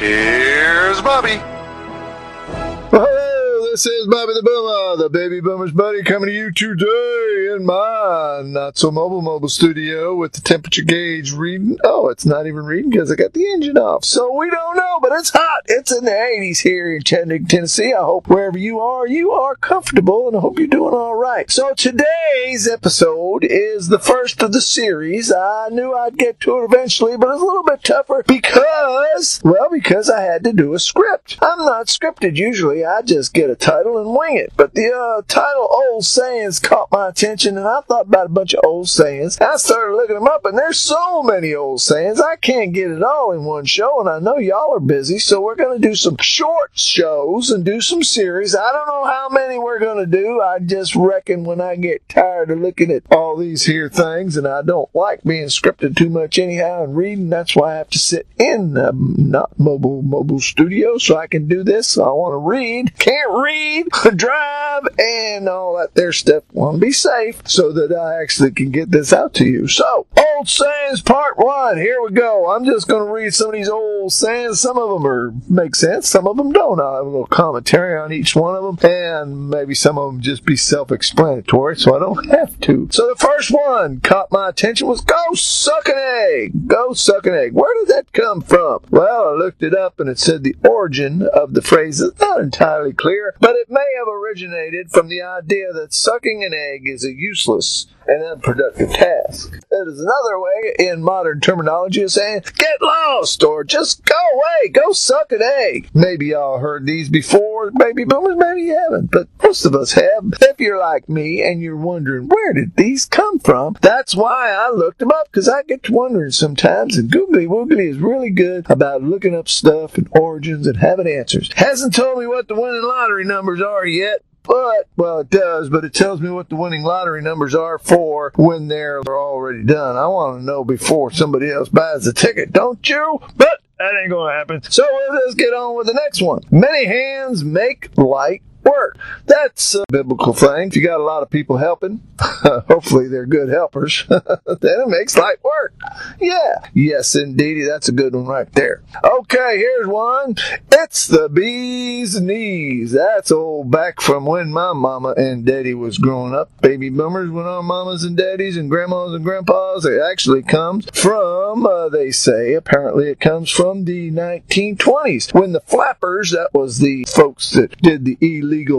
Here's Bobby. This is Bobby the Boomer, the baby boomer's buddy, coming to you today in my not so mobile mobile studio with the temperature gauge reading. Oh, it's not even reading because I got the engine off, so we don't know, but it's hot. It's in the 80s here in Chattanooga, Tennessee. I hope wherever you are, you are comfortable, and I hope you're doing all right. So today's episode is the first of the series. I knew I'd get to it eventually, but it's a little bit tougher because, well, because I had to do a script. I'm not scripted usually. I just get a title and wing it. But the uh, title Old Sayings caught my attention, and I thought about a bunch of old sayings. I started looking them up, and there's so many old sayings. I can't get it all in one show, and I know y'all are busy, so we're going to do some short shows and do some series. I don't know how many we're going to do. I just reckon when I get tired of looking at all these here things, and I don't like being scripted too much anyhow and reading, that's why I have to sit in the not mobile mobile studio so I can do this. So I want to read, can't read, drive, and all that there stuff. Want to be safe so that I actually can get this out to you. So, old sayings part one. Here we go. I'm just going to read some of these old sayings. Some of them are make sense. Some of them don't. I'll have a little commentary on each one of them, and maybe some of them just be self-explanatory, so I don't have to. So the first one caught my attention was "Go suck an egg." Go suck an egg. Where did that come from? Well, I looked it up, and it said the origin of the phrase is not entirely clear, but it may have originated from the idea that sucking an egg is a useless and unproductive task. It is another way in modern terminology of saying get lost or just go away, go suck an egg. Maybe y'all heard these before, baby boomers, maybe you haven't, but most of us have. If you're like me and you're wondering where did these come from, that's why I looked them up because I get to wondering sometimes and Googly Woogly is really good about looking up stuff and origins and having answers. Hasn't told me what the winning lottery numbers are yet, but, well, it does, but it tells me what the winning lottery numbers are for when they're already done. I want to know before somebody else buys the ticket, don't you? But that ain't going to happen. So let's get on with the next one. Many hands make light work. That's a biblical thing. If you got a lot of people helping, hopefully they're good helpers, then it makes light work. Yeah. Yes, indeedy. That's a good one right there. Okay, here's one. It's the bee's knees. That's old back from when my mama and daddy was growing up. Baby boomers, when our mamas and daddies and grandmas and grandpas, it actually comes from, uh, they say, apparently it comes from the 1920s when the flappers, that was the folks that did the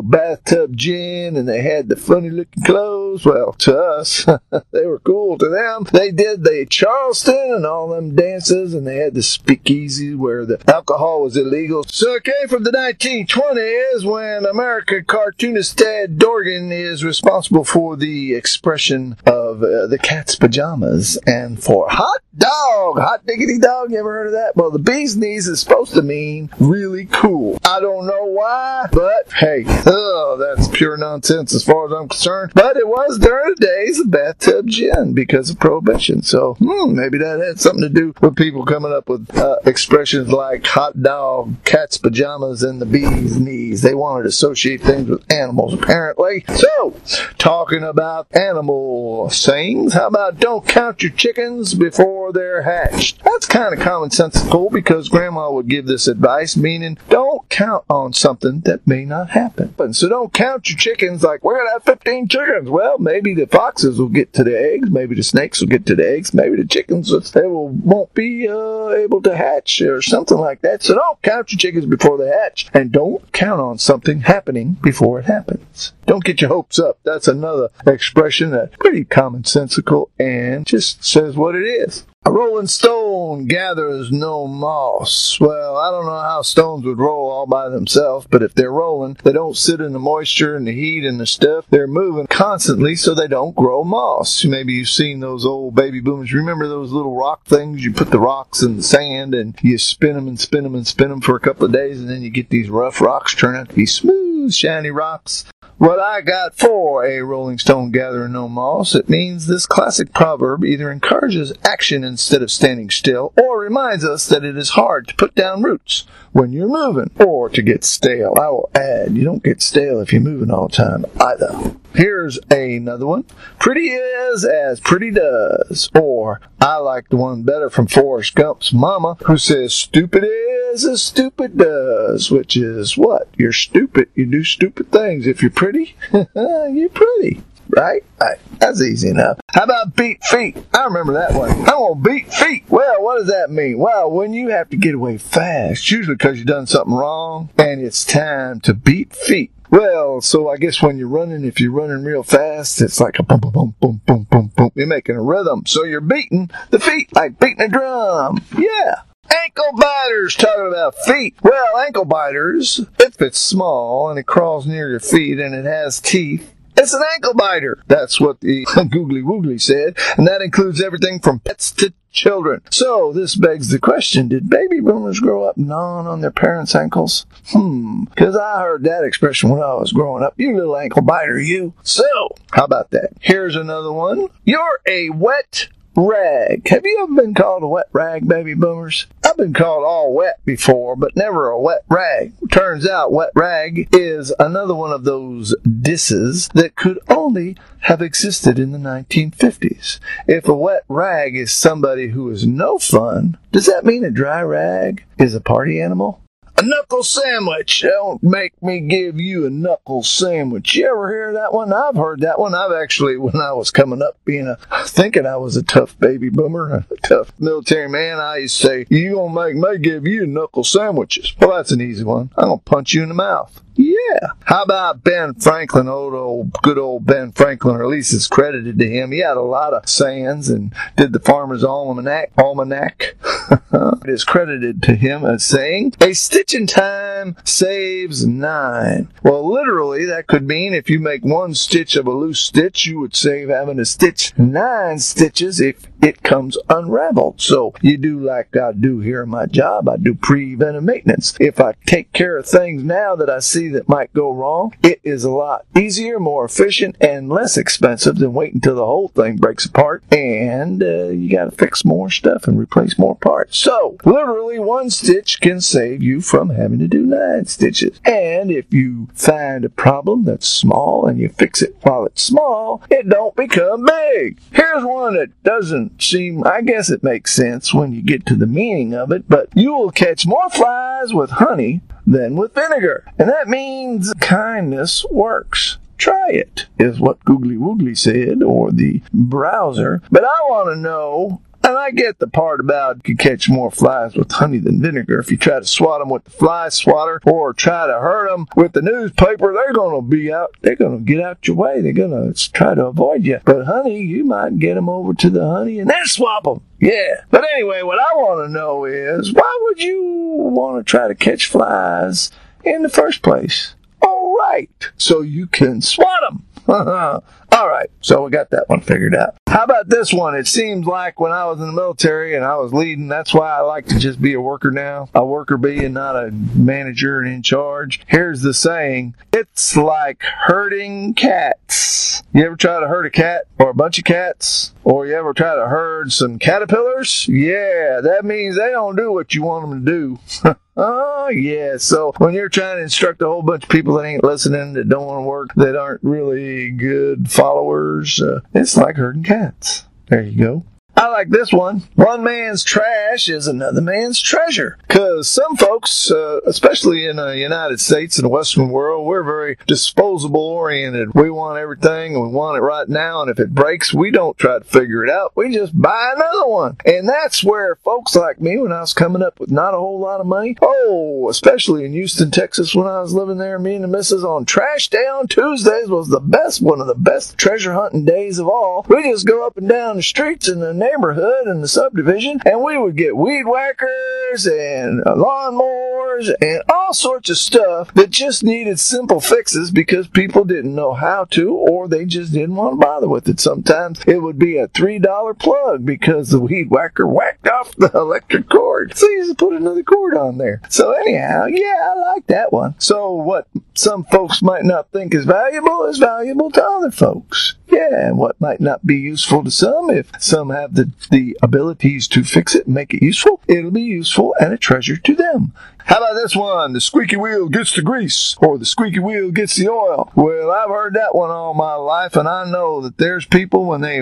bathtub gin and they had the funny looking clothes. Well, to us, they were cool to them. They did the Charleston and all them dances and they had the speakeasy where the alcohol was illegal. So it came from the 1920s when American cartoonist Ted Dorgan is responsible for the expression of uh, the cat's pajamas and for hot dog, hot diggity dog. You ever heard of that? Well, the bee's knees is supposed to mean really cool. I don't know why, but hey, oh, that's pure nonsense as far as I'm concerned. But it was during the days of bathtub gin because of prohibition. So hmm, maybe that had something to do with people coming up with uh, expressions like hot dog, cat's pajamas, and the bee's knees. They wanted to associate things with animals, apparently. So, talking about animal sayings, how about don't count your chickens before they're hatched? That's kind of commonsensical because grandma would give this advice, meaning don't count on something that may not happen. So don't count your chickens like we're gonna have 15 chickens. Well, maybe the foxes will get to the eggs, maybe the snakes will get to the eggs, maybe the chickens they will won't be uh, able to hatch or something like that. So don't count your chickens before they hatch, and don't count on something happening before it happens. Don't get your hopes up. That's another expression that's pretty commonsensical and just says what it is. A rolling stone gathers no moss. Well, I don't know how stones would roll all by themselves, but if they're rolling, they don't sit in the moisture and the heat and the stuff. They're moving constantly so they don't grow moss. Maybe you've seen those old baby boomers. Remember those little rock things? You put the rocks in the sand and you spin them and spin them and spin them for a couple of days and then you get these rough rocks turn out to be smooth, shiny rocks. What I got for a Rolling Stone gathering no moss, it means this classic proverb either encourages action instead of standing still, or reminds us that it is hard to put down roots when you're moving, or to get stale. I will add, you don't get stale if you're moving all the time either. Here's another one. Pretty is as pretty does. Or I like the one better from Forrest Gump's mama who says stupid is as a stupid does, which is what? You're stupid. You do stupid things. If you're pretty, you're pretty. Right? right? That's easy enough. How about beat feet? I remember that one. I'm gonna beat feet. Well, what does that mean? Well, when you have to get away fast, usually because you've done something wrong, and it's time to beat feet. Well, so I guess when you're running, if you're running real fast, it's like a boom, boom, boom, boom, boom, boom, boom. You're making a rhythm. So you're beating the feet like beating a drum. Yeah. Ankle biters, talking about feet. Well, ankle biters, if it's small and it crawls near your feet and it has teeth, it's an ankle biter. That's what the Googly Woogly said. And that includes everything from pets to children. So this begs the question, did baby boomers grow up gnawing on their parents' ankles? Hmm, because I heard that expression when I was growing up. You little ankle biter, you. So, how about that? Here's another one. You're a wet rag. Have you ever been called a wet rag, baby boomers? I've been called all wet before, but never a wet rag. Turns out wet rag is another one of those disses that could only have existed in the 1950s. If a wet rag is somebody who is no fun, does that mean a dry rag is a party animal? A knuckle sandwich. Don't make me give you a knuckle sandwich. You ever hear that one? I've heard that one. I've actually, when I was coming up, being a thinking I was a tough baby boomer, a tough military man, I used to say, "You gonna make me give you knuckle sandwiches?" Well, that's an easy one. I'm gonna punch you in the mouth. Yeah. How about Ben Franklin, old, old, good old Ben Franklin, or at least it's credited to him. He had a lot of sayings and did the Farmer's Almanac. Almanac. it is credited to him as saying, a stitch in time saves nine. Well, literally, that could mean if you make one stitch of a loose stitch, you would save having to stitch nine stitches if it comes unraveled. So you do like I do here in my job. I do preventive maintenance. If I take care of things now that I see that might go wrong, it is a lot easier, more efficient, and less expensive than waiting until the whole thing breaks apart and uh, you got to fix more stuff and replace more parts. So literally one stitch can save you from having to do nine stitches. And if you find a problem that's small and you fix it while it's small, it don't become big. Here's one that doesn't seem, I guess it makes sense when you get to the meaning of it, but you will catch more flies with honey than with vinegar. And that means kindness works. Try it, is what Googly Woogly said, or the browser. But I want to know and I get the part about you can catch more flies with honey than vinegar. If you try to swat them with the fly swatter or try to hurt them with the newspaper, they're going to be out. They're going to get out your way. They're going to try to avoid you. But honey, you might get them over to the honey and then swap them. Yeah. But anyway, what I want to know is why would you want to try to catch flies in the first place? All right. So you can swat them. All right, so we got that one figured out. How about this one? It seems like when I was in the military and I was leading, that's why I like to just be a worker now. A worker bee and not a manager and in charge. Here's the saying it's like herding cats. You ever try to herd a cat or a bunch of cats? Or you ever try to herd some caterpillars? Yeah, that means they don't do what you want them to do. Oh, yeah. So when you're trying to instruct a whole bunch of people that ain't listening, that don't want to work, that aren't really good followers, uh, it's like herding cats. There you go. I like this one. One man's trash is another man's treasure. Because some folks, uh, especially in the United States and the Western world, we're very disposable oriented. We want everything and we want it right now. And if it breaks, we don't try to figure it out. We just buy another one. And that's where folks like me, when I was coming up with not a whole lot of money, oh, especially in Houston, Texas, when I was living there, me and the missus on trash day on Tuesdays was the best, one of the best treasure hunting days of all. We just go up and down the streets in the neighborhood and the subdivision and we would get weed whackers and lawnmowers and all sorts of stuff that just needed simple fixes because people didn't know how to or they just didn't want to bother with it. Sometimes it would be a $3 plug because the weed whacker whacked off the electric cord. So you just put another cord on there. So anyhow, yeah, I like that one. So what some folks might not think is valuable is valuable to other folks. Yeah, and what might not be useful to some, if some have the, the abilities to fix it and make it useful, it'll be useful and a treasure to them. How about this one? The squeaky wheel gets the grease, or the squeaky wheel gets the oil. Well, I've heard that one all my life, and I know that there's people when they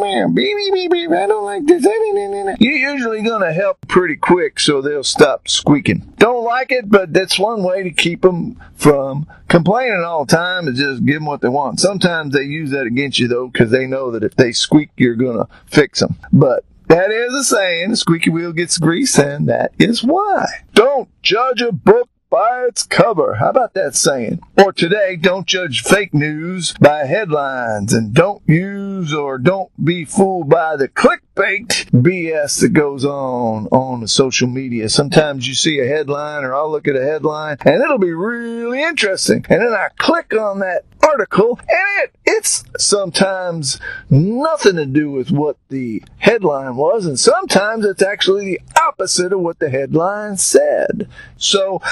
beep, beep, beep, beep, I don't like this. You're usually going to help pretty quick so they'll stop squeaking. Don't like it, but that's one way to keep them from complaining all the time is just give them what they want. Sometimes they use that against you though because they know that if they squeak, you're going to fix them. But that is a saying, the squeaky wheel gets grease, and that is why. Don't judge a book by its cover. How about that saying? Or today, don't judge fake news by headlines and don't use or don't be fooled by the clickbait BS that goes on on the social media. Sometimes you see a headline or I'll look at a headline and it'll be really interesting. And then I click on that article and it it's sometimes nothing to do with what the headline was and sometimes it's actually the opposite of what the headline said. So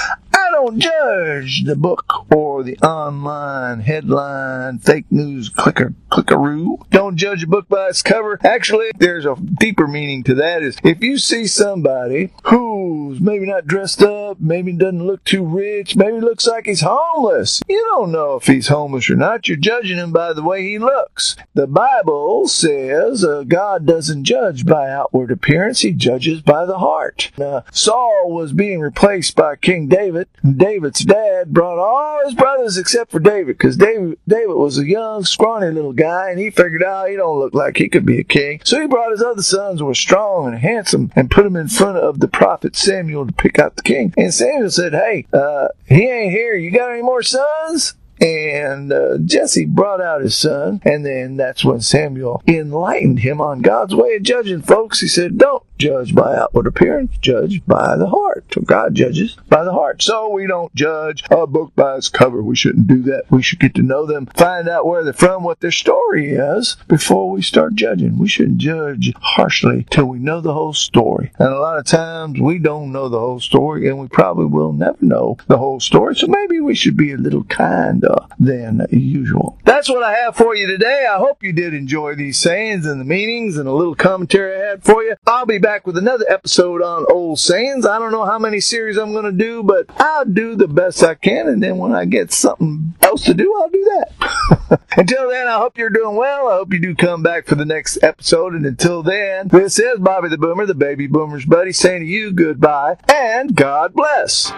I don't judge the book or the online headline fake news clicker clickaroo. Don't judge a book by its cover. Actually, there's a deeper meaning to that is if you see somebody who's maybe not dressed up, maybe doesn't look too rich, maybe looks like he's homeless. You don't know if he's homeless or not. You're judging him by the way he looks. The Bible says uh, God doesn't judge by outward appearance. He judges by the heart. Uh, Saul was being replaced by King David. David's dad brought all his brothers except for David because David, David was a young, scrawny little guy and he figured out he don't look like he could be a king. So he brought his other sons who were strong and handsome and put them in front of the prophet Samuel to pick out the king. And Samuel said, Hey, uh, he ain't here. You got any more sons? And uh, Jesse brought out his son, and then that's when Samuel enlightened him on God's way of judging folks. He said, Don't judge by outward appearance, judge by the heart. So God judges by the heart. So we don't judge a book by its cover. We shouldn't do that. We should get to know them, find out where they're from, what their story is before we start judging. We shouldn't judge harshly till we know the whole story. And a lot of times we don't know the whole story and we probably will never know the whole story. So maybe we should be a little kinder than usual. That's what I have for you today. I hope you did enjoy these sayings and the meanings and a little commentary I had for you. I'll be back with another episode on old sayings. I don't know how many series I'm going to do, but I'll do the best I can. And then when I get something else to do, I'll do that. until then, I hope you're doing well. I hope you do come back for the next episode. And until then, this is Bobby the Boomer, the baby boomer's buddy, saying to you goodbye and God bless.